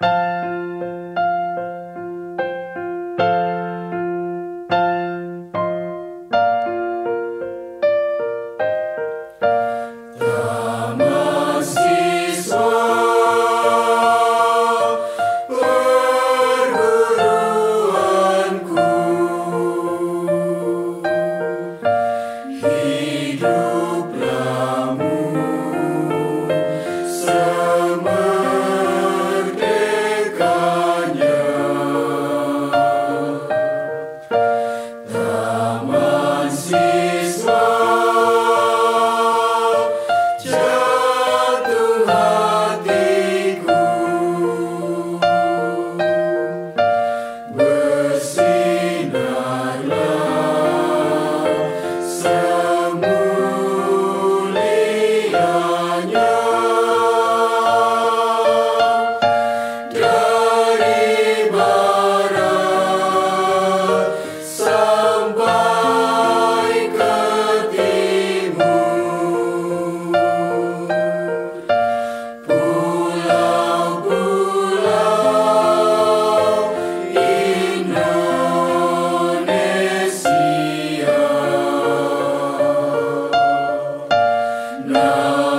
Bye. Love.